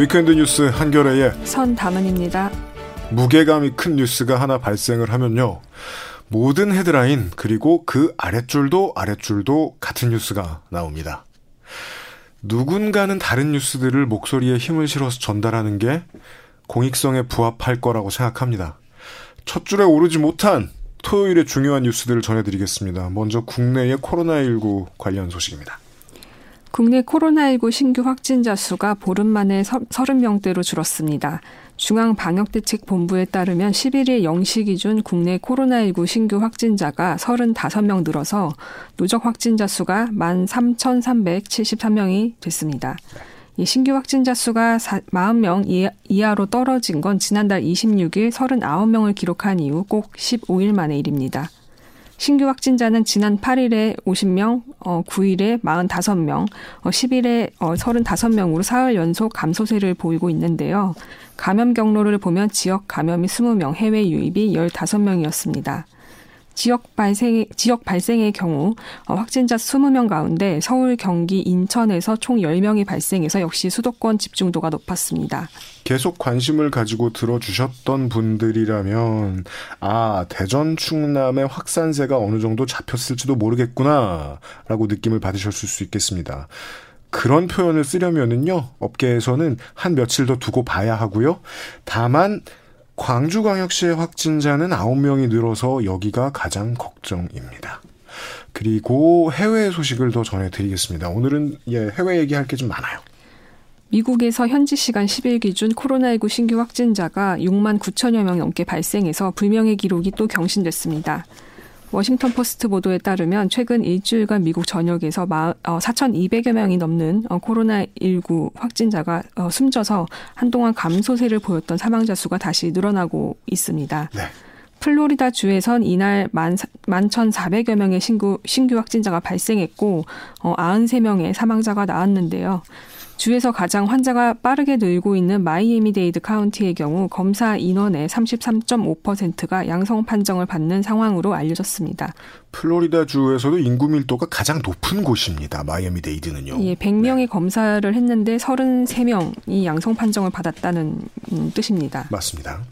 위크엔드 뉴스 한겨레의 선담은입니다. 무게감이 큰 뉴스가 하나 발생을 하면요. 모든 헤드라인 그리고 그 아랫줄도 아랫줄도 같은 뉴스가 나옵니다. 누군가는 다른 뉴스들을 목소리에 힘을 실어서 전달하는 게 공익성에 부합할 거라고 생각합니다. 첫 줄에 오르지 못한 토요일의 중요한 뉴스들을 전해드리겠습니다. 먼저 국내의 코로나19 관련 소식입니다. 국내 코로나19 신규 확진자 수가 보름 만에 30명대로 줄었습니다. 중앙방역대책본부에 따르면 11일 0시 기준 국내 코로나19 신규 확진자가 35명 늘어서 누적 확진자 수가 13,373명이 됐습니다. 이 신규 확진자 수가 40명 이하로 떨어진 건 지난달 26일 39명을 기록한 이후 꼭 15일 만의 일입니다. 신규 확진자는 지난 8일에 50명, 어, 9일에 45명, 어, 10일에 어, 35명으로 사흘 연속 감소세를 보이고 있는데요. 감염 경로를 보면 지역 감염이 20명, 해외 유입이 15명이었습니다. 지역 발생 지역 발생의 경우 어, 확진자 20명 가운데 서울, 경기, 인천에서 총 10명이 발생해서 역시 수도권 집중도가 높았습니다. 계속 관심을 가지고 들어주셨던 분들이라면 아 대전 충남의 확산세가 어느 정도 잡혔을지도 모르겠구나라고 느낌을 받으셨을 수 있겠습니다. 그런 표현을 쓰려면은요 업계에서는 한 며칠 더 두고 봐야 하고요. 다만 광주광역시의 확진자는 9명이 늘어서 여기가 가장 걱정입니다. 그리고 해외 소식을 더 전해드리겠습니다. 오늘은 예, 해외 얘기할 게 좀 많아요. 미국에서 현지 시간 10일 기준 코로나19 신규 확진자가 6만 9천여 명 넘게 발생해서 불명의 기록이 또 경신됐습니다. 워싱턴 포스트 보도에 따르면 최근 일주일간 미국 전역에서 4,200여 어, 명이 넘는 어, 코로나19 확진자가 어, 숨져서 한동안 감소세를 보였던 사망자 수가 다시 늘어나고 있습니다. 네. 플로리다 주에선 이날 만, 1,400여 명의 신규, 신규 확진자가 발생했고, 어, 93명의 사망자가 나왔는데요. 주에서 가장 환자가 빠르게 늘고 있는 마이애미 데이드 카운티의 경우 검사 인원의 33.5%가 양성 판정을 받는 상황으로 알려졌습니다. 플로리다 주에서도 인구 밀도가 가장 높은 곳입니다. 마이애미 데이드는요. 예, 100명의 네. 검사를 했는데 33명이 양성 판정을 받았다는 음, 뜻입니다. 맞습니다.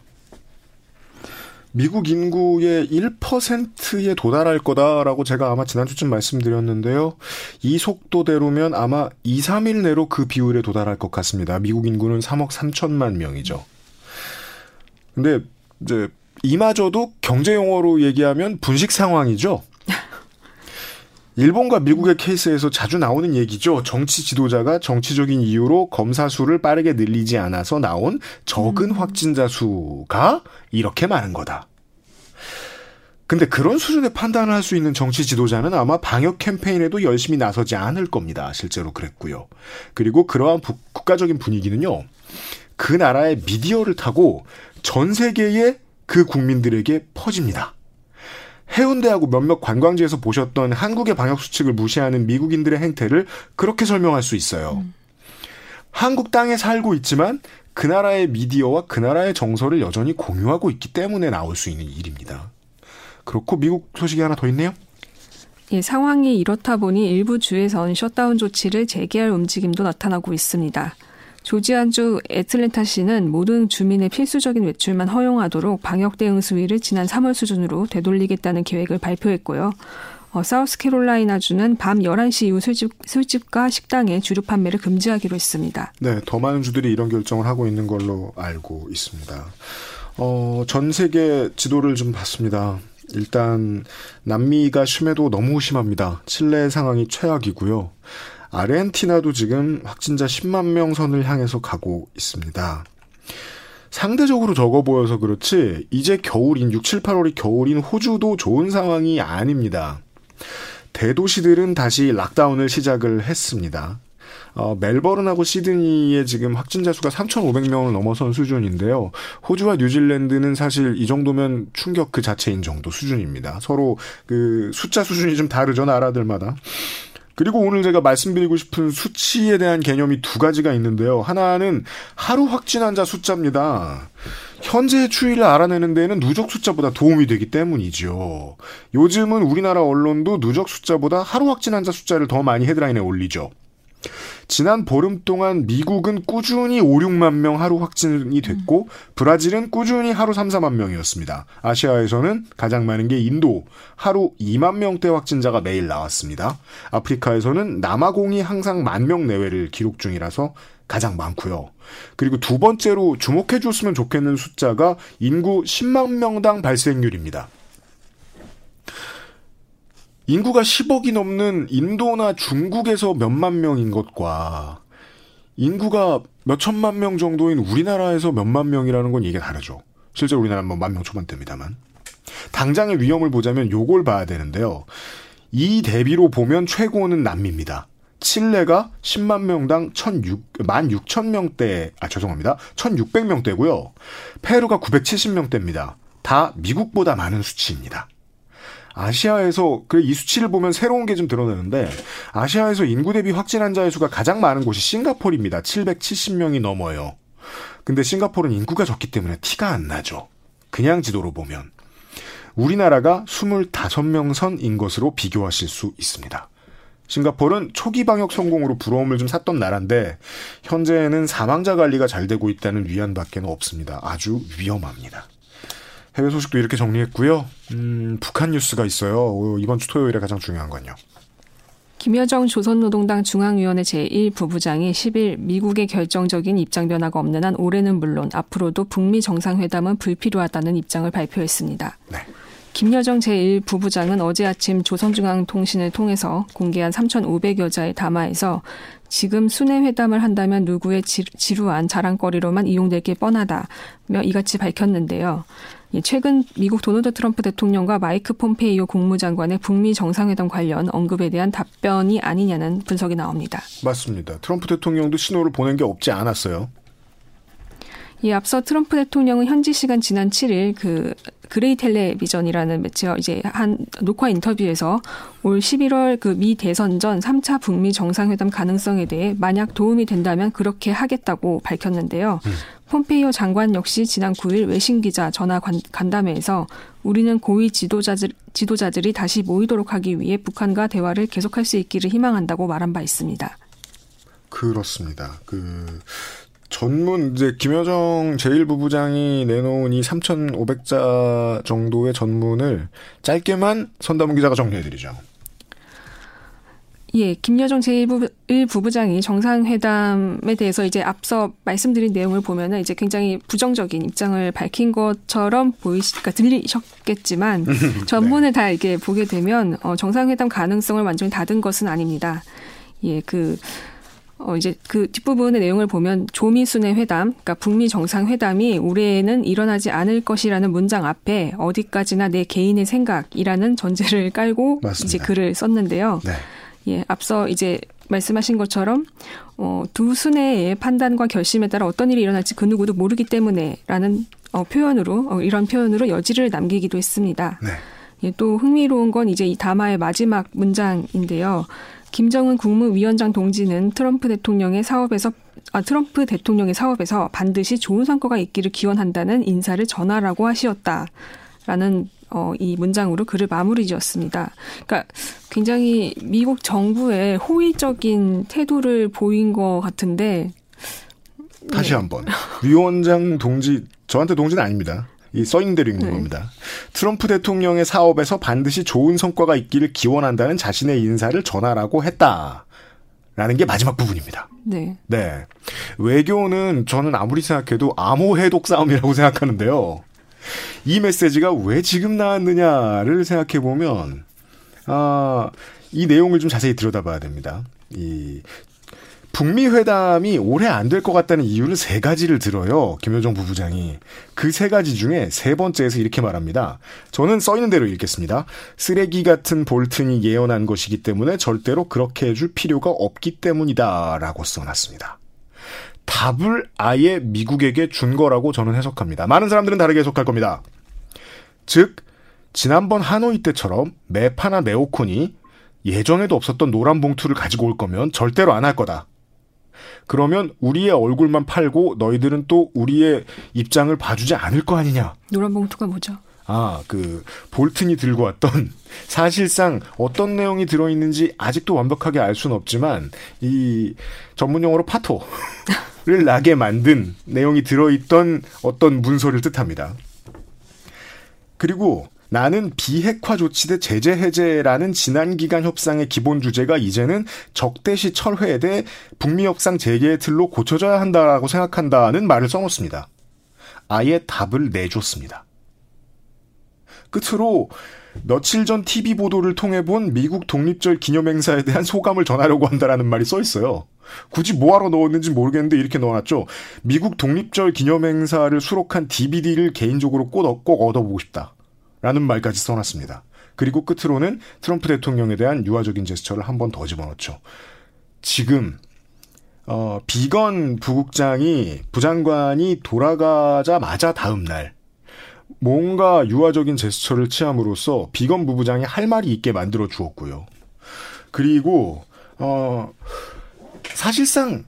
미국 인구의 1%에 도달할 거다라고 제가 아마 지난주쯤 말씀드렸는데요. 이 속도대로면 아마 2, 3일 내로 그 비율에 도달할 것 같습니다. 미국 인구는 3억 3천만 명이죠. 근데 이제 이마저도 경제 용어로 얘기하면 분식 상황이죠. 일본과 미국의 케이스에서 자주 나오는 얘기죠. 정치 지도자가 정치적인 이유로 검사 수를 빠르게 늘리지 않아서 나온 적은 음. 확진자 수가 이렇게 많은 거다. 근데 그런 수준의 판단을 할 수 있는 정치 지도자는 아마 방역 캠페인에도 열심히 나서지 않을 겁니다. 실제로 그랬고요. 그리고 그러한 부, 국가적인 분위기는요. 그 나라의 미디어를 타고 전 세계의 그 국민들에게 퍼집니다. 해운대하고 몇몇 관광지에서 보셨던 한국의 방역 수칙을 무시하는 미국인들의 행태를 그렇게 설명할 수 있어요. 음. 한국 땅에 살고 있지만 그 나라의 미디어와 그 나라의 정서를 여전히 공유하고 있기 때문에 나올 수 있는 일입니다. 그렇고 미국 소식이 하나 더 있네요. 예, 상황이 이렇다 보니 일부 주에선 셧다운 조치를 재개할 움직임도 나타나고 있습니다. 조지아주 애틀랜타시는 모든 주민의 필수적인 외출만 허용하도록 방역 대응 수위를 지난 3월 수준으로 되돌리겠다는 계획을 발표했고요. 어, 사우스캐롤라이나주는 밤 11시 이후 술집, 술집과 식당에 주류 판매를 금지하기로 했습니다. 네, 더 많은 주들이 이런 결정을 하고 있는 걸로 알고 있습니다. 어, 전 세계 지도를 좀 봤습니다. 일단 남미가 심해도 너무 심합니다. 칠레 상황이 최악이고요. 아르헨티나도 지금 확진자 10만 명 선을 향해서 가고 있습니다. 상대적으로 적어 보여서 그렇지 이제 겨울인 6, 7, 8월이 겨울인 호주도 좋은 상황이 아닙니다. 대도시들은 다시 락다운을 시작을 했습니다. 어, 멜버른하고 시드니의 지금 확진자 수가 3,500명을 넘어선 수준인데요. 호주와 뉴질랜드는 사실 이 정도면 충격 그 자체인 정도 수준입니다. 서로 그 숫자 수준이 좀 다르죠, 나라들마다. 그리고 오늘 제가 말씀드리고 싶은 수치에 대한 개념이 두 가지가 있는데요. 하나는 하루 확진 환자 숫자입니다. 현재 추이를 알아내는 데에는 누적 숫자보다 도움이 되기 때문이죠. 요즘은 우리나라 언론도 누적 숫자보다 하루 확진 환자 숫자를 더 많이 헤드라인에 올리죠. 지난 보름 동안 미국은 꾸준히 5, 6만 명 하루 확진이 됐고 브라질은 꾸준히 하루 3, 4만 명이었습니다. 아시아에서는 가장 많은 게 인도 하루 2만 명대 확진자가 매일 나왔습니다. 아프리카에서는 남아공이 항상 만 명 내외를 기록 중이라서 가장 많고요. 그리고 두 번째로 주목해 줬으면 좋겠는 숫자가 인구 10만 명당 발생률입니다. 인구가 10억이 넘는 인도나 중국에서 몇만 명인 것과 인구가 몇천만 명 정도인 우리나라에서 몇만 명이라는 건 이게 다르죠. 실제 우리나라는 뭐 만 명 초반대입니다만. 당장의 위험을 보자면 요걸 봐야 되는데요. 이 대비로 보면 최고는 남미입니다. 칠레가 10만 명당 1,600, 16,000명대, 아, 죄송합니다. 1,600명대고요. 페루가 970명대입니다. 다 미국보다 많은 수치입니다. 아시아에서 그이 수치를 보면 새로운 게 좀 드러나는데 아시아에서 인구 대비 확진 환자의 수가 가장 많은 곳이 싱가포르입니다. 770명이 넘어요. 근데 싱가포르는 인구가 적기 때문에 티가 안 나죠. 그냥 지도로 보면 우리나라가 25명 선인 것으로 비교하실 수 있습니다. 싱가포르는 초기 방역 성공으로 부러움을 좀 샀던 나라인데 현재는 사망자 관리가 잘 되고 있다는 위안밖에 없습니다. 아주 위험합니다. 해외 소식도 이렇게 정리했고요. 음, 북한 뉴스가 있어요. 이번 주 토요일에 가장 중요한 건요. 김여정 조선노동당 중앙위원회 제1부부장이 10일 미국의 결정적인 입장 변화가 없는 한 올해는 물론 앞으로도 북미 정상회담은 불필요하다는 입장을 발표했습니다. 네. 김여정 제1부부장은 어제 아침 조선중앙통신을 통해서 공개한 3,500여 자의 담화에서 지금 순회 회담을 한다면 누구의 지루한 자랑거리로만 이용될 게 뻔하다며 이같이 밝혔는데요. 예, 최근 미국 도널드 트럼프 대통령과 마이크 폼페이오 국무장관의 북미 정상회담 관련 언급에 대한 답변이 아니냐는 분석이 나옵니다. 맞습니다. 트럼프 대통령도 신호를 보낸 게 없지 않았어요. 예, 앞서 트럼프 대통령은 현지 시간 지난 7일 그 그레이 텔레비전이라는 매체와 이제 한 녹화 인터뷰에서 올 11월 그 미 대선 전 3차 북미 정상회담 가능성에 대해 만약 도움이 된다면 그렇게 하겠다고 밝혔는데요. 음. 폼페이오 장관 역시 지난 9일 외신 기자 전화 간담회에서 우리는 고위 지도자들, 지도자들이 다시 모이도록 하기 위해 북한과 대화를 계속할 수 있기를 희망한다고 말한 바 있습니다. 그렇습니다. 그 전문 이제 김여정 제1부부장이 내놓은 이 3,500자 정도의 전문을 짧게만 선담은 기자가 정리해 드리죠. 예, 김여정 제1부부장이 정상회담에 대해서 이제 앞서 말씀드린 내용을 보면은 이제 굉장히 부정적인 입장을 밝힌 것처럼 보이시, 그러니까 들리셨겠지만 전문을 네. 다 이렇게 보게 되면 어, 정상회담 가능성을 완전히 닫은 것은 아닙니다. 예, 그 어, 이제 그 뒷부분의 내용을 보면 조미순의 회담, 그러니까 북미 정상회담이 올해에는 일어나지 않을 것이라는 문장 앞에 어디까지나 내 개인의 생각이라는 전제를 깔고 맞습니다. 이제 글을 썼는데요. 네. 예, 앞서 이제 말씀하신 것처럼 어, 두 순회의 판단과 결심에 따라 어떤 일이 일어날지 그 누구도 모르기 때문에라는 어, 표현으로 어, 이런 표현으로 여지를 남기기도 했습니다. 네. 예, 또 흥미로운 건 이제 이 담화의 마지막 문장인데요. 김정은 국무위원장 동지는 트럼프 대통령의 사업에서 아, 트럼프 대통령의 사업에서 반드시 좋은 성과가 있기를 기원한다는 인사를 전하라고 하시었다 라는 어, 이 문장으로 글을 마무리 지었습니다. 그러니까 굉장히 미국 정부의 호의적인 태도를 보인 것 같은데 다시 네. 한 번 위원장 동지 저한테 동지는 아닙니다. 이 써있는 대로 읽는 네. 겁니다. 트럼프 대통령의 사업에서 반드시 좋은 성과가 있기를 기원한다는 자신의 인사를 전하라고 했다. 라는 게 마지막 부분입니다. 네. 네. 외교는 저는 아무리 생각해도 암호 해독 싸움이라고 생각하는데요. 이 메시지가 왜 지금 나왔느냐를 생각해 보면, 아, 이 내용을 좀 자세히 들여다봐야 됩니다. 이 북미 회담이 올해 안 될 것 같다는 이유를 세 가지를 들어요. 김여정 부부장이. 그 세 가지 중에 세 번째에서 이렇게 말합니다. 저는 써 있는 대로 읽겠습니다. 쓰레기 같은 볼튼이 예언한 것이기 때문에 절대로 그렇게 해줄 필요가 없기 때문이다라고 써놨습니다. 답을 아예 미국에게 준 거라고 저는 해석합니다. 많은 사람들은 다르게 해석할 겁니다. 즉 지난번 하노이 때처럼 메파나 네오콘이 예전에도 없었던 노란 봉투를 가지고 올 거면 절대로 안 할 거다. 그러면 우리의 얼굴만 팔고 너희들은 또 우리의 입장을 봐주지 않을 거 아니냐. 노란 봉투가 뭐죠? 아, 그, 볼튼이 들고 왔던, 사실상 어떤 내용이 들어 있는지 아직도 완벽하게 알 수는 없지만, 이, 전문 용어로 파토를 나게 만든 내용이 들어 있던 어떤 문서를 뜻합니다. 그리고 나는 비핵화 조치 대 제재 해제라는 지난 기간 협상의 기본 주제가 이제는 적대시 철회에 대해 북미 협상 재개의 틀로 고쳐져야 한다라고 생각한다는 말을 써놓습니다. 아예 답을 내줬습니다. 끝으로 며칠 전 TV 보도를 통해 본 미국 독립절 기념행사에 대한 소감을 전하려고 한다라는 말이 써 있어요. 굳이 뭐하러 넣었는지 모르겠는데 이렇게 넣어놨죠. 미국 독립절 기념행사를 수록한 DVD를 개인적으로 꼭, 꼭 얻어보고 싶다. 라는 말까지 써놨습니다. 그리고 끝으로는 트럼프 대통령에 대한 유화적인 제스처를 한 번 더 집어넣죠. 지금 어, 비건 부국장이 부장관이 돌아가자마자 다음 날 뭔가 유화적인 제스처를 취함으로써 비건 부부장이 할 말이 있게 만들어 주었고요. 그리고 어 사실상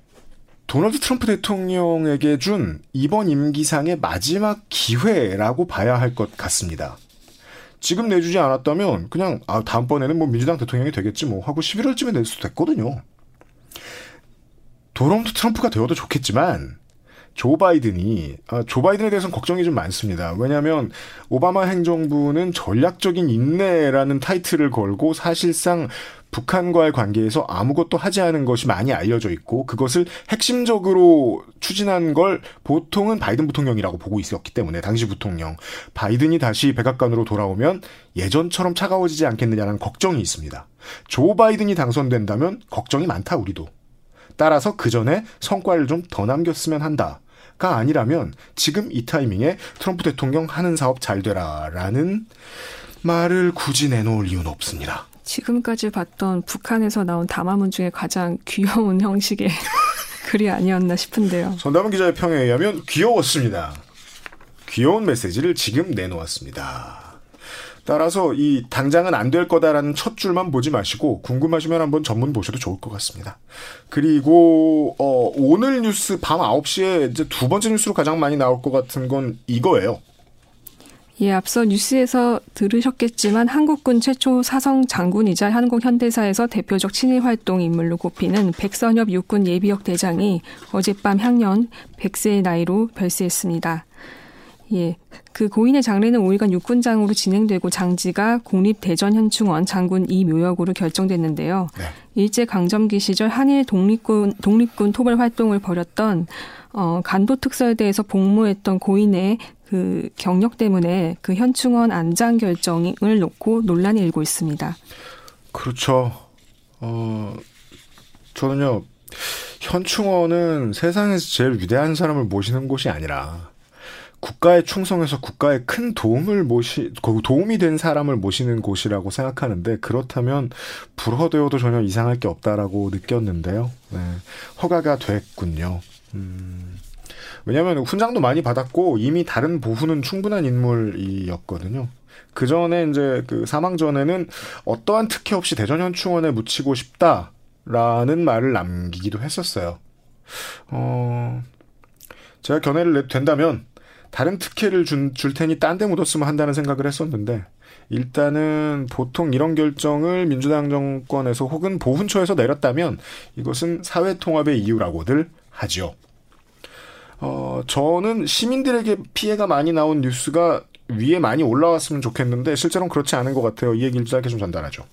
도널드 트럼프 대통령에게 준 이번 임기상의 마지막 기회라고 봐야 할 것 같습니다. 지금 내주지 않았다면 그냥 아 다음번에는 뭐 민주당 대통령이 되겠지 뭐 하고 11월쯤에 낼 수도 됐거든요. 도널드 트럼프가 되어도 좋겠지만 조 바이든이 아, 조 바이든에 대해서는 걱정이 좀 많습니다. 왜냐하면 오바마 행정부는 전략적인 인내라는 타이틀을 걸고 사실상 북한과의 관계에서 아무것도 하지 않은 것이 많이 알려져 있고 그것을 핵심적으로 추진한 걸 보통은 바이든 부통령이라고 보고 있었기 때문에 당시 부통령 바이든이 다시 백악관으로 돌아오면 예전처럼 차가워지지 않겠느냐는 걱정이 있습니다. 조 바이든이 당선된다면 걱정이 많다 우리도. 따라서 그 전에 성과를 좀 더 남겼으면 한다 가 아니라면 지금 이 타이밍에 트럼프 대통령 하는 사업 잘 되라라는 말을 굳이 내놓을 이유는 없습니다. 지금까지 봤던 북한에서 나온 담화문 중에 가장 귀여운 형식의 글이 아니었나 싶은데요. 손담은 기자의 평에 의하면 귀여웠습니다. 귀여운 메시지를 지금 내놓았습니다. 따라서 이 당장은 안 될 거다라는 첫 줄만 보지 마시고 궁금하시면 한번 전문 보셔도 좋을 것 같습니다. 그리고 어, 오늘 뉴스 밤 9시에 이제 두 번째 뉴스로 가장 많이 나올 것 같은 건 이거예요. 예, 앞서 뉴스에서 들으셨겠지만 한국군 최초 사성 장군이자 한국 현대사에서 대표적 친일 활동 인물로 꼽히는 백선엽 육군 예비역 대장이 어젯밤 향년 100세의 나이로 별세했습니다. 예. 그 고인의 장례는 5일간 육군장으로 진행되고 장지가 국립대전현충원 장군 이묘역으로 결정됐는데요. 네. 일제 강점기 시절 한일 독립군 독립군 토벌 활동을 벌였던 어 간도 특사에 대해서 복무했던 고인의 그 경력 때문에 그 현충원 안장 결정을 놓고 논란이 일고 있습니다. 그렇죠. 어 저는요 현충원은 세상에서 제일 위대한 사람을 모시는 곳이 아니라 국가에 충성해서 국가에 큰 도움을 모시 도움이 된 사람을 모시는 곳이라고 생각하는데 그렇다면 불허되어도 전혀 이상할 게 없다라고 느꼈는데요. 네. 허가가 됐군요. 음. 왜냐하면 훈장도 많이 받았고 이미 다른 보후는 충분한 인물이었거든요. 그 전에 이제 그 사망 전에는 어떠한 특혜 없이 대전 현충원에 묻히고 싶다라는 말을 남기기도 했었어요. 어, 제가 견해를 내도 된다면 다른 특혜를 준, 줄 테니 딴 데 묻었으면 한다는 생각을 했었는데 일단은 보통 이런 결정을 민주당 정권에서 혹은 보훈처에서 내렸다면 이것은 사회 통합의 이유라고들 하죠. 어, 저는 시민들에게 피해가 많이 나온 뉴스가 위에 많이 올라왔으면 좋겠는데 실제로는 그렇지 않은 것 같아요. 이 얘기를 짧게 좀 전달하죠.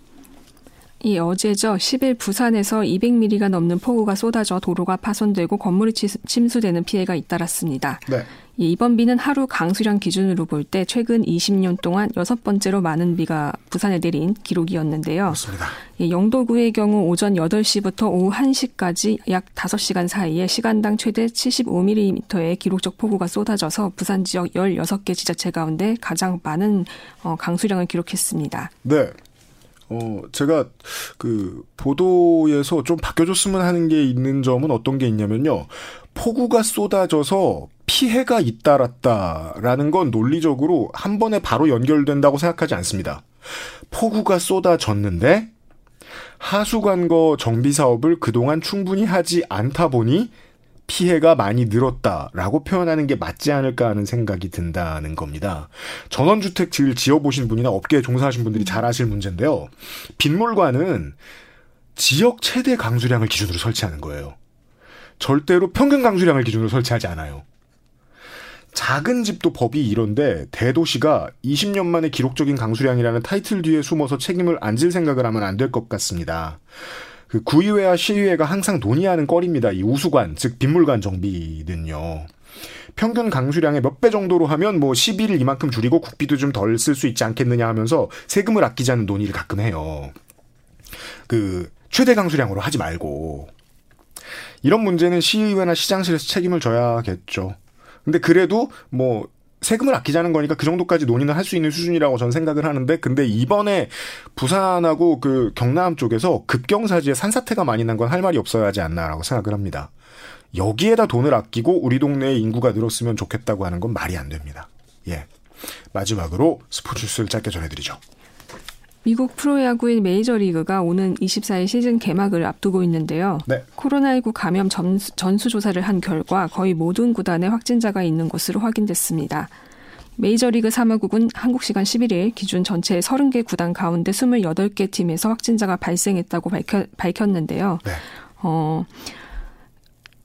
이 어제죠. 10일 부산에서 200mm가 넘는 폭우가 쏟아져 도로가 파손되고 건물이 침수되는 피해가 잇따랐습니다. 네. 이번 비는 하루 강수량 기준으로 볼 때 최근 20년 동안 여섯 번째로 많은 비가 부산에 내린 기록이었는데요. 그렇습니다. 영도구의 경우 오전 8시부터 오후 1시까지 약 5시간 사이에 시간당 최대 75mm의 기록적 폭우가 쏟아져서 부산 지역 16개 지자체 가운데 가장 많은 어, 강수량을 기록했습니다. 네. 어, 제가 그 보도에서 좀 바뀌어줬으면 하는 게 있는 점은 어떤 게 있냐면요. 폭우가 쏟아져서 피해가 잇따랐다라는 건 논리적으로 한 번에 바로 연결된다고 생각하지 않습니다. 폭우가 쏟아졌는데 하수관거 정비 사업을 그동안 충분히 하지 않다 보니 피해가 많이 늘었다라고 표현하는 게 맞지 않을까 하는 생각이 든다는 겁니다. 전원주택을 지어보신 분이나 업계에 종사하신 분들이 잘 아실 문제인데요. 빗물관은 지역 최대 강수량을 기준으로 설치하는 거예요. 절대로 평균 강수량을 기준으로 설치하지 않아요. 작은 집도 법이 이런데 대도시가 20년 만에 기록적인 강수량이라는 타이틀 뒤에 숨어서 책임을 안 질 생각을 하면 안 될 것 같습니다. 그 구의회와 시의회가 항상 논의하는 거리입니다. 이 우수관, 즉 빗물관 정비는요. 평균 강수량의 몇 배 정도로 하면 뭐 시비를 이만큼 줄이고 국비도 좀 덜 쓸 수 있지 않겠느냐 하면서 세금을 아끼자는 논의를 가끔 해요. 그 최대 강수량으로 하지 말고 이런 문제는 시의회나 시장실에서 책임을 져야겠죠. 근데 그래도 뭐 세금을 아끼자는 거니까 그 정도까지 논의는 할 수 있는 수준이라고 저는 생각을 하는데 근데 이번에 부산하고 그 경남 쪽에서 급경사지에 산사태가 많이 난 건 할 말이 없어야 하지 않나라고 생각을 합니다. 여기에다 돈을 아끼고 우리 동네의 인구가 늘었으면 좋겠다고 하는 건 말이 안 됩니다. 예. 마지막으로 스포츠 뉴스를 짧게 전해드리죠. 미국 프로야구인 메이저리그가 오는 24일 시즌 개막을 앞두고 있는데요. 네. 코로나19 감염 전수, 전수조사를 한 결과 거의 모든 구단에 확진자가 있는 것으로 확인됐습니다. 메이저리그 사무국은 한국 시간 11일 기준 전체 30개 구단 가운데 28개 팀에서 확진자가 발생했다고 밝혀, 밝혔 는데요. 네. 어,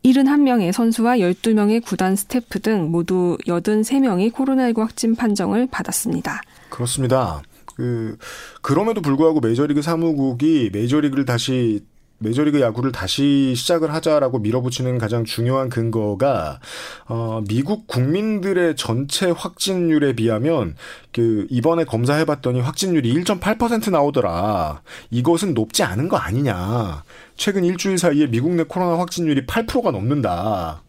71명의 선수와 12명의 구단 스태프 등 모두 83명이 코로나19 확진 판정을 받았습니다. 그렇습니다. 그 그럼에도 불구하고 메이저리그 사무국이 메이저리그를 다시 메이저리그 야구를 다시 시작을 하자라고 밀어붙이는 가장 중요한 근거가 어 미국 국민들의 전체 확진율에 비하면 그 이번에 검사해봤더니 확진율이 1.8% 나오더라. 이것은 높지 않은 거 아니냐. 최근 일주일 사이에 미국 내 코로나 확진율이 8%가 넘는다.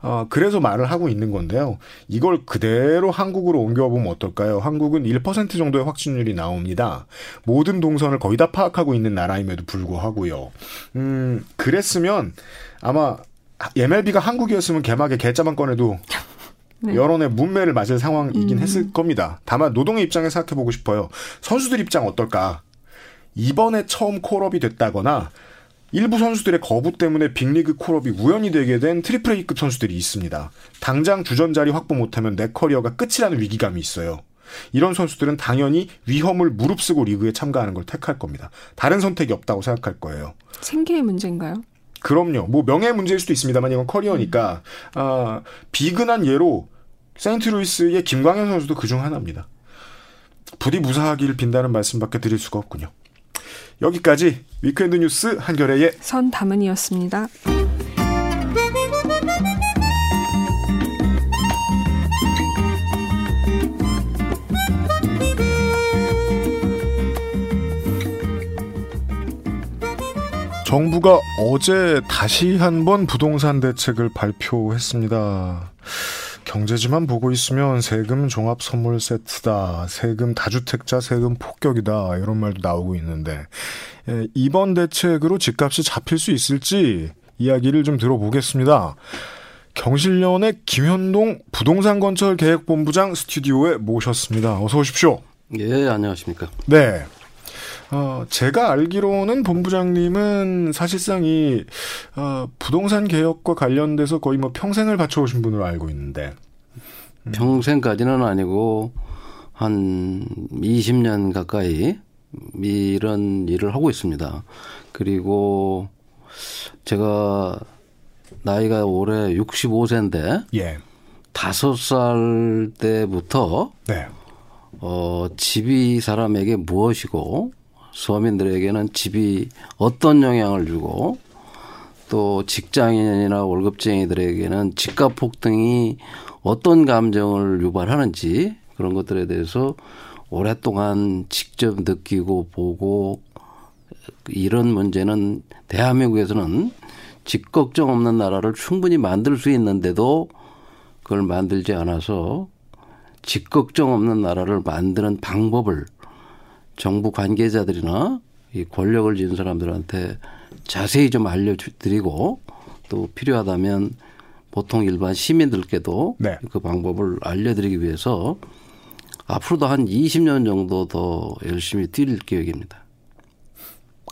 어, 그래서 말을 하고 있는 건데요. 이걸 그대로 한국으로 옮겨보면 어떨까요? 한국은 1% 정도의 확진율이 나옵니다. 모든 동선을 거의 다 파악하고 있는 나라임에도 불구하고요. 음, 그랬으면 아마 MLB가 한국이었으면 개막에 개짜만 꺼내도 네. 여론의 문매를 맞을 상황이긴 음. 했을 겁니다. 다만 노동의 입장에 생각해 보고 싶어요. 선수들 입장 어떨까? 이번에 처음 call-up이 됐다거나 일부 선수들의 거부 때문에 빅리그 call-up이 우연히 되게 된 트리플 A급 선수들이 있습니다. 당장 주전 자리 확보 못하면 내 커리어가 끝이라는 위기감이 있어요. 이런 선수들은 당연히 위험을 무릅쓰고 리그에 참가하는 걸 택할 겁니다. 다른 선택이 없다고 생각할 거예요. 생계의 문제인가요? 그럼요. 뭐 명예의 문제일 수도 있습니다만 이건 커리어니까 음. 아, 비근한 예로 세인트루이스의 김광현 선수도 그 중 하나입니다. 부디 무사하기를 빈다는 말씀밖에 드릴 수가 없군요. 여기까지 위크엔드 뉴스 한겨레의 선담은이었습니다. 정부가 어제 다시 한번 부동산 대책을 발표했습니다. 경제지만 보고 있으면 세금 종합 선물 세트다, 세금 다주택자 세금 폭격이다 이런 말도 나오고 있는데 예, 이번 대책으로 집값이 잡힐 수 있을지 이야기를 좀 들어보겠습니다. 경실련의 김현동 부동산 건설 계획 본부장 스튜디오에 모셨습니다. 어서 오십시오. 예, 안녕하십니까. 네. 어, 제가 알기로는 본부장님은 사실상 이, 어, 부동산 개혁과 관련돼서 거의 뭐 평생을 바쳐오신 분으로 알고 있는데. 음. 평생까지는 아니고, 한 20년 가까이 이런 일을 하고 있습니다. 그리고 제가 나이가 올해 65세인데, 예. 5살 때부터, 네. 어, 집이 사람에게 무엇이고, 서민들에게는 집이 어떤 영향을 주고 또 직장인이나 월급쟁이들에게는 집값 폭등이 어떤 감정을 유발하는지 그런 것들에 대해서 오랫동안 직접 느끼고 보고 이런 문제는 대한민국에서는 집 걱정 없는 나라를 충분히 만들 수 있는데도 그걸 만들지 않아서 집 걱정 없는 나라를 만드는 방법을 정부 관계자들이나 이 권력을 지닌 사람들한테 자세히 좀 알려드리고 또 필요하다면 보통 일반 시민들께도 네. 그 방법을 알려드리기 위해서 앞으로도 한 20년 정도 더 열심히 뛸 계획입니다.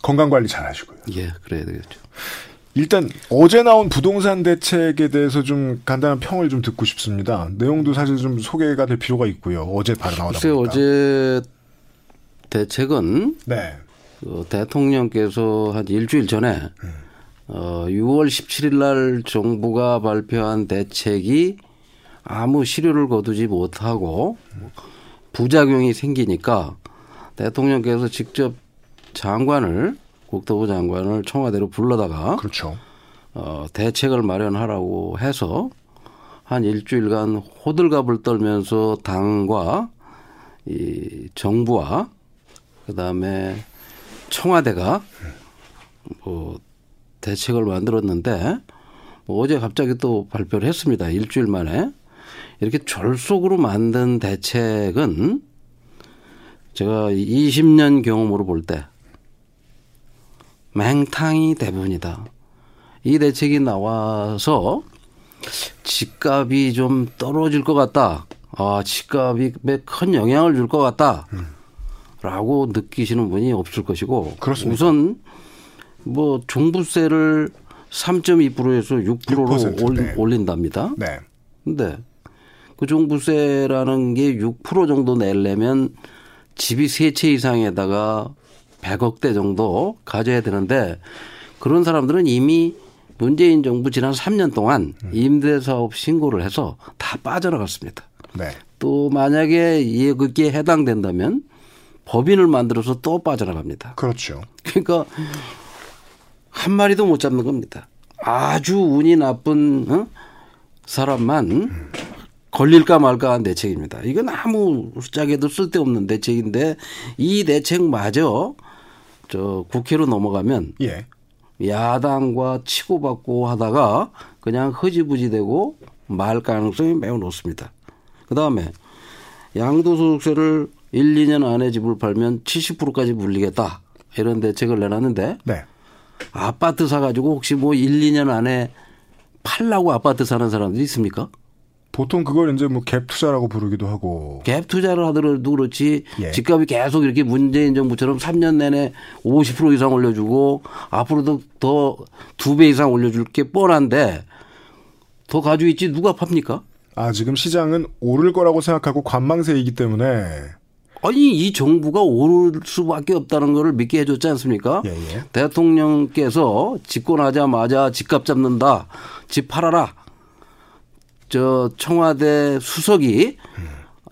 건강 관리 잘 하시고요. 예, 그래야 되겠죠. 일단 어제 나온 부동산 대책에 대해서 좀 간단한 평을 좀 듣고 싶습니다. 내용도 사실 좀 소개가 될 필요가 있고요. 어제 바로 나오다 보니까. 어제 대책은 네. 어, 대통령께서 한 일주일 전에 어, 6월 17일 날 정부가 발표한 대책이 아무 실효를 거두지 못하고 부작용이 생기니까 대통령께서 직접 장관을 국토부 장관을 청와대로 불러다가 그렇죠. 어, 대책을 마련하라고 해서 한 일주일간 호들갑을 떨면서 당과 이 정부와 그다음에 청와대가 뭐 대책을 만들었는데 뭐 어제 갑자기 또 발표를 했습니다. 일주일 만에 이렇게 졸속으로 만든 대책은 제가 20년 경험으로 볼 때 맹탕이 대부분이다. 이 대책이 나와서 집값이 좀 떨어질 것 같다. 아, 집값이 큰 영향을 줄 것 같다. 라고 느끼시는 분이 없을 것이고. 그렇습니다. 우선 뭐 종부세를 3.2%에서 6%로 6%, 올, 네. 올린답니다. 네. 근데 그 종부세라는 게 6% 정도 내려면 집이 세 채 이상에다가 100억대 정도 가져야 되는데 그런 사람들은 이미 문재인 정부 지난 3년 동안 임대사업 신고를 해서 다 빠져나갔습니다. 네. 또 만약에 이에 그게 해당된다면 법인을 만들어서 또 빠져나갑니다. 그렇죠. 그러니까 한 마리도 못 잡는 겁니다. 아주 운이 나쁜 어? 사람만 걸릴까 말까 한 대책입니다. 이건 아무 짝에도 쓸데없는 대책인데 이 대책마저 저 국회로 넘어가면 예. 야당과 치고받고 하다가 그냥 흐지부지 되고 말 가능성이 매우 높습니다. 그 다음에 양도소득세를 1, 2년 안에 집을 팔면 70%까지 물리겠다. 이런 대책을 내놨는데 네. 아파트 사가지고 혹시 뭐 1, 2년 안에 팔라고 아파트 사는 사람들이 있습니까? 보통 그걸 이제 뭐 갭 투자라고 부르기도 하고. 갭 투자를 하더라도 그렇지 예. 집값이 계속 이렇게 문재인 정부처럼 3년 내내 50% 이상 올려주고 앞으로도 더 두 배 이상 올려줄 게 뻔한데 더 가지고 있지 누가 팝니까? 아, 지금 시장은 오를 거라고 생각하고 관망세이기 때문에 아니 이 정부가 오를 수밖에 없다는 거를 믿게 해줬지 않습니까? 예, 예. 대통령께서 집권하자마자 집값 잡는다, 집 팔아라. 저 청와대 수석이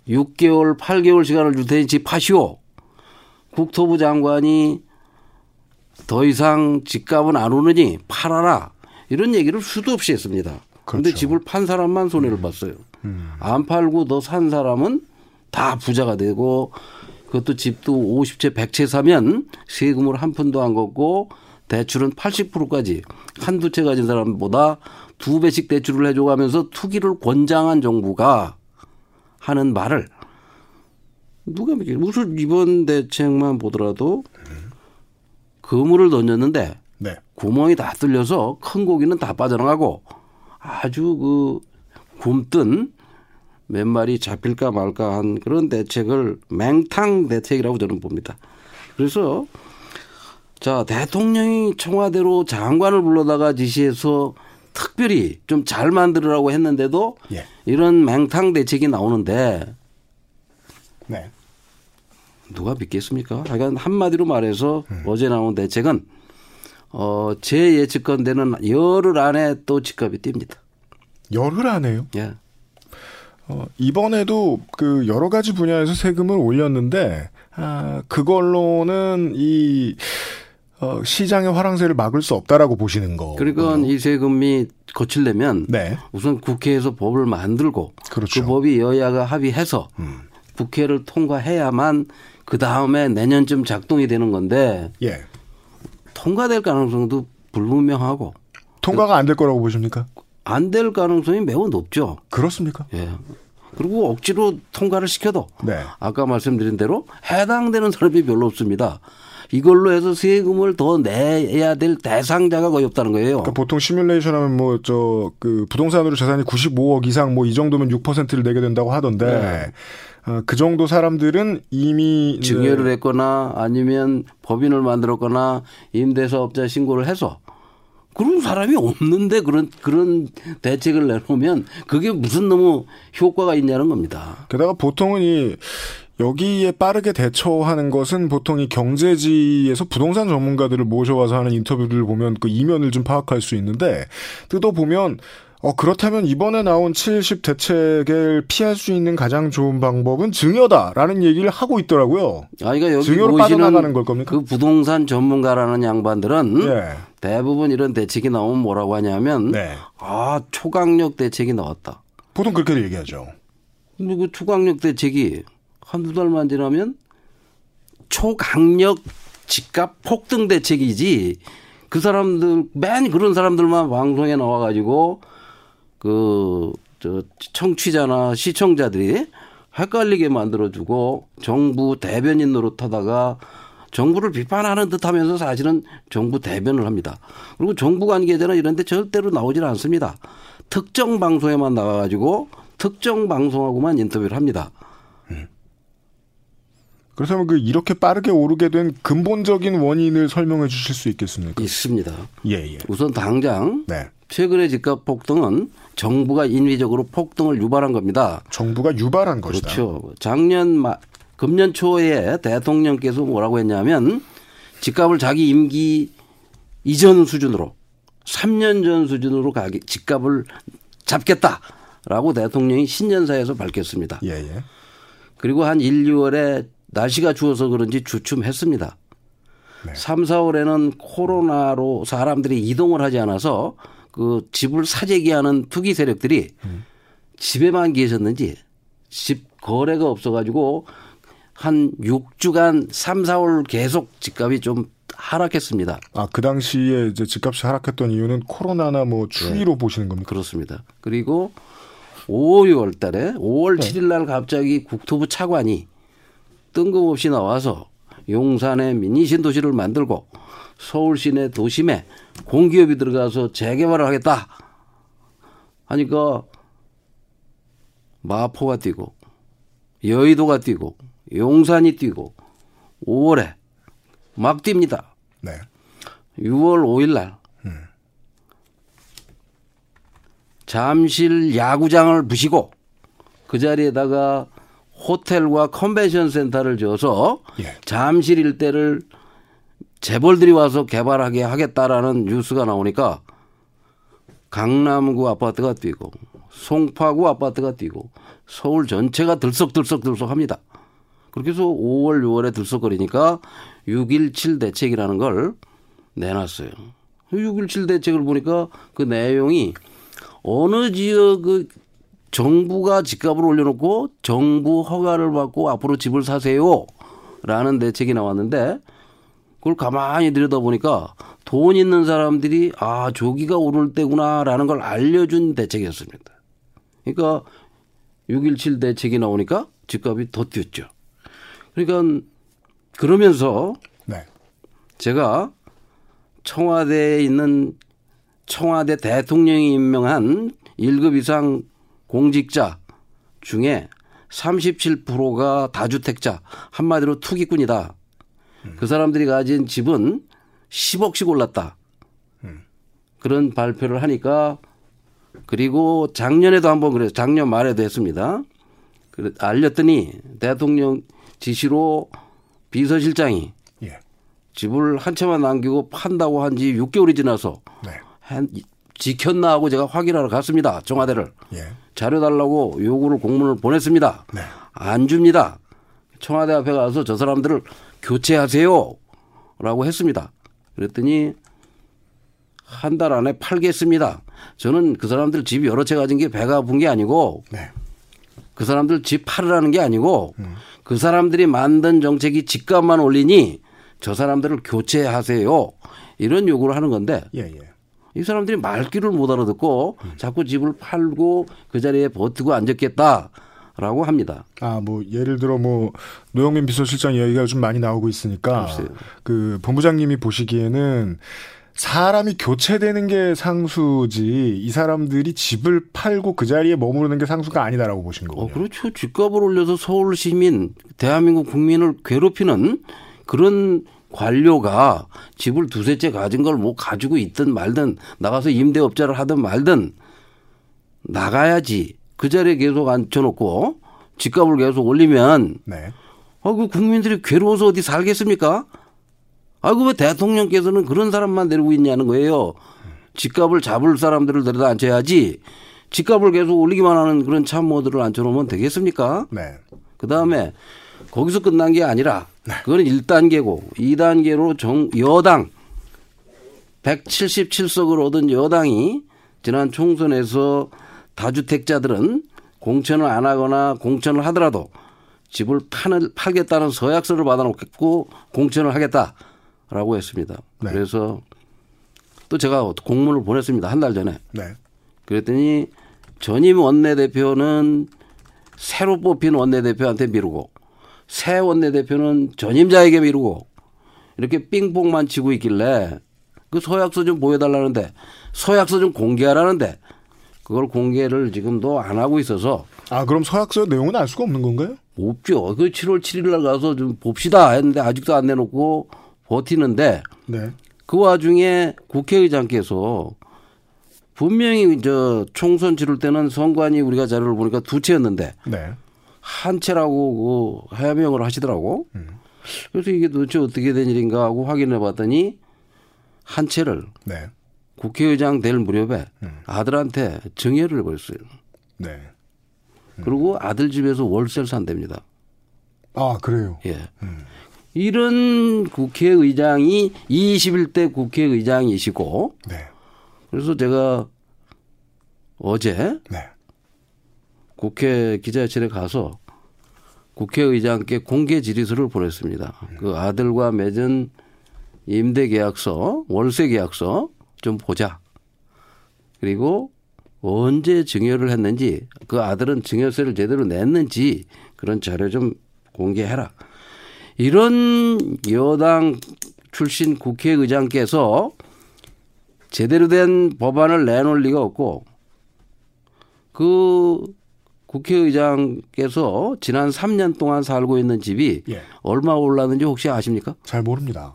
6개월, 8개월 시간을 줄 테니 집 파시오. 국토부 장관이 더 이상 집값은 안 오르니 팔아라. 이런 얘기를 수도 없이 했습니다. 그런데 그렇죠. 집을 판 사람만 손해를 봤어요. 안 팔고 더 산 사람은 다 부자가 되고 그것도 집도 50채, 100채 사면 세금을 한 푼도 안 걷고 대출은 80%까지 한두 채 가진 사람보다 두 배씩 대출을 해줘 가면서 투기를 권장한 정부가 하는 말을 누가 믿겠 무슨 이번 대책만 보더라도 그물을 던졌는데 네. 구멍이 다 뚫려서 큰 고기는 다 빠져나가고 아주 그 굼뜬 몇 마리 잡힐까 말까 한 그런 대책을 맹탕 대책이라고 저는 봅니다. 그래서 자 대통령이 청와대로 장관을 불러다가 지시해서 특별히 좀 잘 만들으라고 했는데도 예. 이런 맹탕 대책이 나오는데 네. 누가 믿겠습니까? 하여간 한마디로 말해서 어제 나온 대책은 어, 제 예측건대는 열흘 안에 또 집값이 뜁니다. 열흘 안에요. 예. 어, 이번에도 그 여러 가지 분야에서 세금을 올렸는데 아, 그걸로는 이 어, 시장의 화랑세를 막을 수 없다라고 보시는 거. 그러니까 이 세금이 거칠려면 네. 우선 국회에서 법을 만들고 그렇죠. 음. 그 법이 여야가 합의해서 국회를 통과해야만 그 다음에 내년쯤 작동이 되는 건데 예. 통과될 가능성도 불분명하고 통과가 안 될 거라고 보십니까? 안 될 가능성이 매우 높죠. 그렇습니까? 예. 그리고 억지로 통과를 시켜도 네. 아까 말씀드린 대로 해당되는 사람이 별로 없습니다. 이걸로 해서 세금을 더 내야 될 대상자가 거의 없다는 거예요. 그러니까 보통 시뮬레이션 하면 뭐 저 그 부동산으로 재산이 95억 이상 뭐 이 정도면 6%를 내게 된다고 하던데 네. 어, 그 정도 사람들은 이미 증여를 했거나 아니면 법인을 만들었거나 임대사업자 신고를 해서 그런 사람이 없는데 그런 그런 대책을 내놓으면 그게 무슨 너무 효과가 있냐는 겁니다. 게다가 보통은 이 여기에 빠르게 대처하는 것은 보통 이 경제지에서 부동산 전문가들을 모셔와서 하는 인터뷰를 보면 그 이면을 좀 파악할 수 있는데 뜯어보면 어, 그렇다면 이번에 나온 70 대책을 피할 수 있는 가장 좋은 방법은 증여다라는 얘기를 하고 있더라고요. 아, 그러니까 여기 증여로 빠져나가는 걸 겁니까? 그 부동산 전문가라는 양반들은 예. 대부분 이런 대책이 나오면 뭐라고 하냐면 네. 아 초강력 대책이 나왔다. 보통 그렇게 얘기하죠. 근데 그 초강력 대책이 한두 달만 지나면 초강력 집값 폭등 대책이지 그 사람들 맨 그런 사람들만 방송에 나와가지고 그 저 청취자나 시청자들이 헷갈리게 만들어주고 정부 대변인 노릇하다가 정부를 비판하는 듯 하면서 사실은 정부 대변을 합니다. 그리고 정부 관계자는 이런 데 절대로 나오질 않습니다. 특정 방송에만 나와 가지고 특정 방송하고만 인터뷰를 합니다. 그렇다면 그 이렇게 빠르게 오르게 된 근본적인 원인을 설명해 주실 수 있겠습니까? 있습니다. 예, 예. 우선 당장 네. 최근의 집값 폭등은 정부가 인위적으로 폭등을 유발한 겁니다. 정부가 유발한 것이다. 그렇죠. 작년 말 금년 초에 대통령께서 뭐라고 했냐면 집값을 자기 임기 이전 수준으로 3년 전 수준으로 가기 집값을 잡겠다라고 대통령이 신년사에서 밝혔습니다. 예, 예. 그리고 한 1, 2월에 날씨가 추워서 그런지 주춤했습니다. 네. 3, 4월에는 코로나로 사람들이 이동을 하지 않아서 그 집을 사재기 하는 투기 세력들이 집에만 계셨는지 집 거래가 없어가지고 한 6주간 3, 4월 계속 집값이 좀 하락했습니다. 아, 그 당시에 이제 집값이 하락했던 이유는 코로나나 뭐 추위로 보시는 겁니까? 그렇습니다. 그리고 5, 6월 달에 5월 7일 날 갑자기 국토부 차관이 뜬금없이 나와서 용산에 미니 신도시를 만들고 서울 시내 도심에 공기업이 들어가서 재개발을 하겠다. 하니까 마포가 뛰고 여의도가 뛰고 용산이 뛰고 5월에 막 뜁니다. 네. 6월 5일 날 잠실 야구장을 부시고 그 자리에다가 호텔과 컨벤션 센터를 지어서 예. 잠실 일대를 재벌들이 와서 개발하게 하겠다라는 뉴스가 나오니까 강남구 아파트가 뛰고 송파구 아파트가 뛰고 서울 전체가 들썩들썩들썩 합니다. 그렇게 해서 5월, 6월에 들썩거리니까 6.17 대책이라는 걸 내놨어요. 6.17 대책을 보니까 그 내용이 어느 지역 그 정부가 집값을 올려놓고 정부 허가를 받고 앞으로 집을 사세요. 라는 대책이 나왔는데 그걸 가만히 들여다보니까 돈 있는 사람들이 아, 조기가 오를 때구나 라는 걸 알려준 대책이었습니다. 그러니까 6.17 대책이 나오니까 집값이 더 뛰었죠. 그러니까 그러면서 네. 제가 청와대에 있는 청와대 대통령이 임명한 1급 이상 공직자 중에 37%가 다주택자, 한마디로 투기꾼이다. 그 사람들이 가진 집은 10억씩 올랐다. 그런 발표를 하니까 그리고 작년에도 한번 그래서 작년 말에도 했습니다. 그래 알렸더니 대통령 지시로 비서실장이 예. 집을 한 채만 남기고 판다고 한 지 6개월이 지나서 네. 한 지켰나 하고 제가 확인하러 갔습니다. 청와대를. 예. 자료 달라고 요구를 공문을 보냈습니다. 네. 안 줍니다. 청와대 앞에 가서 저 사람들을 교체하세요. 라고 했습니다. 그랬더니 한 달 안에 팔겠습니다. 저는 그 사람들 집 여러 채 가진 게 배가 아픈 게 아니고 네. 그 사람들 집 팔으라는 게 아니고 그 사람들이 만든 정책이 집값만 올리니 저 사람들을 교체하세요. 이런 요구를 하는 건데 예, 예. 이 사람들이 말귀를 못 알아듣고 자꾸 집을 팔고 그 자리에 버티고 앉았겠다 라고 합니다. 아, 뭐 예를 들어 뭐 노영민 비서실장 이야기가 좀 많이 나오고 있으니까 글쎄요. 그 본부장님이 보시기에는 사람이 교체되는 게 상수지 이 사람들이 집을 팔고 그 자리에 머무르는 게 상수가 아니다라고 보신 거군요. 어, 그렇죠. 집값을 올려서 서울 시민, 대한민국 국민을 괴롭히는 그런 관료가 집을 두세 채 가진 걸 뭐 가지고 있든 말든 나가서 임대업자를 하든 말든 나가야지 그 자리에 계속 앉혀놓고 집값을 계속 올리면 네. 아, 그 국민들이 괴로워서 어디 살겠습니까? 아이고, 왜 대통령께서는 그런 사람만 데리고 있냐는 거예요. 집값을 잡을 사람들을 데려다 앉혀야지 집값을 계속 올리기만 하는 그런 참모들을 앉혀놓으면 되겠습니까? 네. 그 다음에 거기서 끝난 게 아니라 그거는 1단계고 2단계로 정, 여당 177석을 얻은 여당이 지난 총선에서 다주택자들은 공천을 안 하거나 공천을 하더라도 집을 파는, 팔겠다는 서약서를 받아놓고 공천을 하겠다 라고 했습니다. 네. 그래서 또 제가 공문을 보냈습니다. 한 달 전에. 네. 그랬더니 전임 원내대표는 새로 뽑힌 원내대표한테 미루고 새 원내대표는 전임자에게 미루고 이렇게 삥뽕만 치고 있길래 그 서약서 좀 보여달라는데 서약서 좀 공개하라는데 그걸 공개를 지금도 안 하고 있어서 아, 그럼 서약서 내용은 알 수가 없는 건가요? 없죠. 그 7월 7일 날 가서 좀 봅시다 했는데 아직도 안 내놓고 버티는데 네. 그 와중에 국회의장께서 분명히 저 총선 치를 때는 선관위 우리가 자료를 보니까 두 채였는데 네. 한 채라고 그 해명을 하시더라고. 그래서 이게 도대체 어떻게 된 일인가 하고 확인해 봤더니 한 채를 네. 국회의장 될 무렵에 아들한테 증여를 해버렸어요. 네. 그리고 아들 집에서 월세를 산답니다. 아, 그래요. 예. 이런 국회의장이 21대 국회의장이시고 네. 그래서 제가 어제 네. 국회 기자실에 가서 국회의장께 공개 질의서를 보냈습니다. 그 아들과 맺은 임대 계약서, 월세 계약서 좀 보자. 그리고 언제 증여를 했는지 그 아들은 증여세를 제대로 냈는지 그런 자료 좀 공개해라. 이런 여당 출신 국회의장께서 제대로 된 법안을 내놓을 리가 없고 그 국회의장께서 지난 3년 동안 살고 있는 집이 예. 얼마 올랐는지 혹시 아십니까? 잘 모릅니다.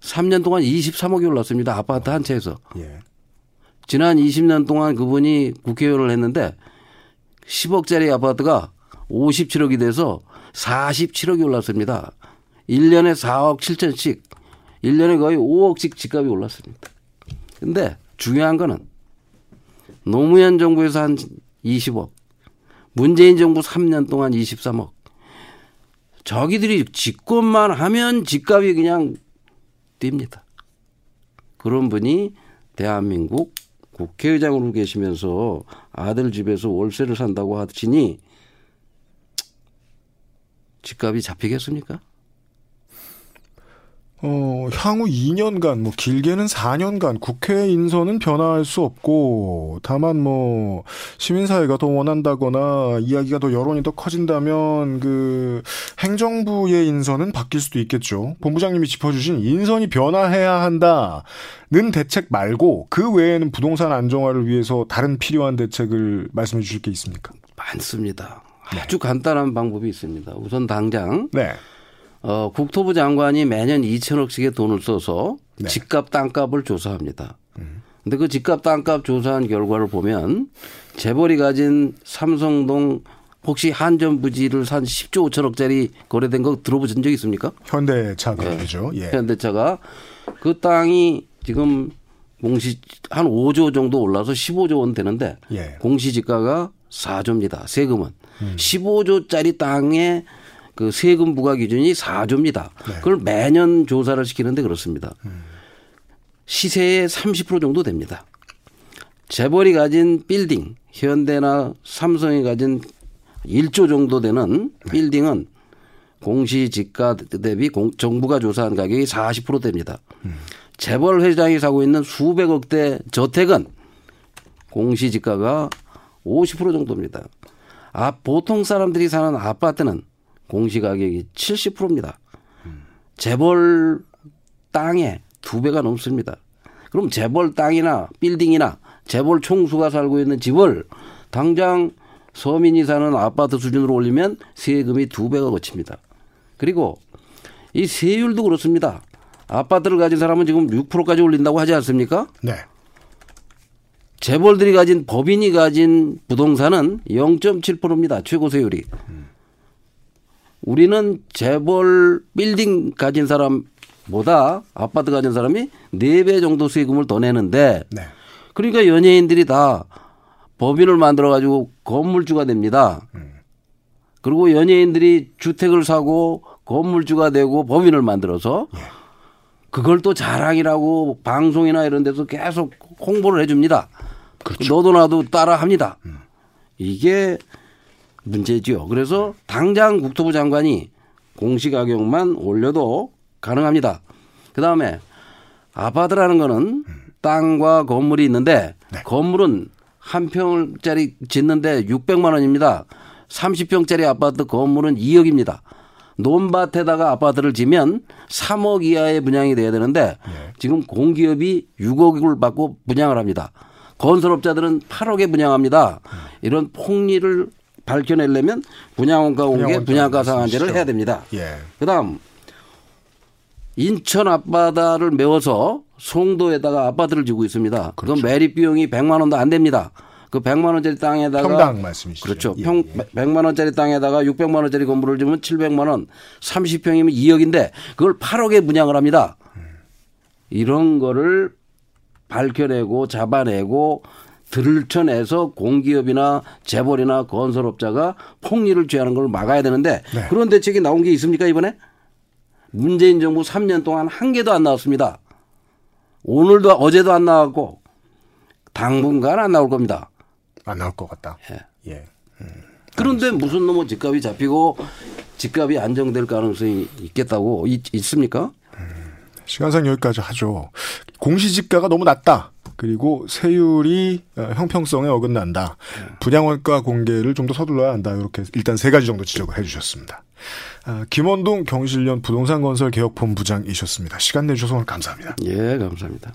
3년 동안 23억이 올랐습니다. 아파트 한 채에서. 예. 지난 20년 동안 그분이 국회의원을 했는데 10억짜리 아파트가 57억이 돼서 47억이 올랐습니다. 1년에 4억 7천씩, 1년에 거의 5억씩 집값이 올랐습니다. 근데 중요한 거는 노무현 정부에서 한 20억, 문재인 정부 3년 동안 23억. 저기들이 집권만 하면 집값이 그냥 뜁니다. 그런 분이 대한민국 국회의장으로 계시면서 아들 집에서 월세를 산다고 하시니 집값이 잡히겠습니까? 어, 향후 2년간, 뭐, 길게는 4년간 국회 인선은 변화할 수 없고, 다만 뭐, 시민사회가 더 원한다거나, 이야기가 더 여론이 더 커진다면, 그, 행정부의 인선은 바뀔 수도 있겠죠. 본부장님이 짚어주신 인선이 변화해야 한다는 대책 말고, 그 외에는 부동산 안정화를 위해서 다른 필요한 대책을 말씀해 주실 게 있습니까? 많습니다. 아주 간단한 방법이 있습니다. 우선 당장 네. 어, 국토부 장관이 매년 2천억씩의 돈을 써서 네. 집값 땅값을 조사합니다. 근데 그 집값 땅값 조사한 결과를 보면 재벌이 가진 삼성동 혹시 한전 부지를 산 10조 5천억짜리 거래된 거 들어보신 적 있습니까? 현대차 그룹이죠. 예. 현대차가 그 땅이 지금 공시 한 5조 정도 올라서 15조 원 되는데 예. 공시지가가 4조입니다. 세금은 15조짜리 땅에 그 세금 부과 기준이 4조입니다. 그걸 매년 조사를 시키는데 그렇습니다. 시세의 30% 정도 됩니다. 재벌이 가진 빌딩, 현대나 삼성이 가진 1조 정도 되는 빌딩은 공시지가 대비 공- 정부가 조사한 가격이 40% 됩니다. 재벌 회장이 사고 있는 수백억대 저택은 공시지가가 50% 정도입니다. 아, 보통 사람들이 사는 아파트는 공시 가격이 70%입니다. 재벌 땅에 두 배가 넘습니다. 그럼 재벌 땅이나 빌딩이나 재벌 총수가 살고 있는 집을 당장 서민이 사는 아파트 수준으로 올리면 세금이 두 배가 거칩니다. 그리고 이 세율도 그렇습니다. 아파트를 가진 사람은 지금 6%까지 올린다고 하지 않습니까? 네. 재벌들이 가진 법인이 가진 부동산은 0.7%입니다. 최고 세율이. 우리는 재벌 빌딩 가진 사람보다 아파트 가진 사람이 4배 정도 세금을 더 내는데 네. 그러니까 연예인들이 다 법인을 만들어 가지고 건물주가 됩니다. 그리고 연예인들이 주택을 사고 건물주가 되고 법인을 만들어서 그걸 또 자랑이라고 방송이나 이런 데서 계속 홍보를 해줍니다. 너도 나도 따라 합니다. 이게 문제지요. 그래서 당장 국토부 장관이 공시 가격만 올려도 가능합니다. 그 다음에 아파트라는 거는 땅과 건물이 있는데 건물은 한 평짜리 짓는데 600만 원입니다. 30평짜리 아파트 건물은 2억입니다. 논밭에다가 아파트를 지면 3억 이하의 분양이 돼야 되는데 지금 공기업이 6억을 받고 분양을 합니다. 건설업자들은 8억에 분양합니다. 이런 폭리를 밝혀내려면 분양원가 분양원가 분양가 상한제를. 해야 됩니다. 예. 그다음 인천 앞바다를 메워서 송도에다가 아파트를 지고 있습니다. 그건 매립 비용이 100만 원도 안 됩니다. 그 100만 원짜리 땅에다가 평당 말씀이시죠. 그렇죠. 예, 평 예. 100만 원짜리 땅에다가 600만 원짜리 건물을 지으면 700만 원, 30평이면 2억인데 그걸 8억에 분양을 합니다. 이런 거를 밝혀내고 잡아내고 들춰내서 공기업이나 재벌이나 건설업자가 폭리를 취하는 걸 막아야 되는데 네. 그런 대책이 나온 게 있습니까 이번에? 문재인 정부 3년 동안 한 개도 안 나왔습니다. 오늘도 어제도 안 나왔고 당분간 안 나올 겁니다. 안 나올 것 같다. 예. 예. 그런데 무슨 놈의 집값이 잡히고 집값이 안정될 가능성이 있겠다고 있, 있습니까? 시간상 여기까지 하죠. 공시지가가 너무 낮다. 그리고 세율이 어, 형평성에 어긋난다. 분양원가 공개를 좀 더 서둘러야 한다. 이렇게 일단 세 가지 정도 지적을 해주셨습니다. 아, 김원동 경실련 부동산 건설 개혁본부장이셨습니다. 시간 내주셔서 오늘 감사합니다. 예, 감사합니다.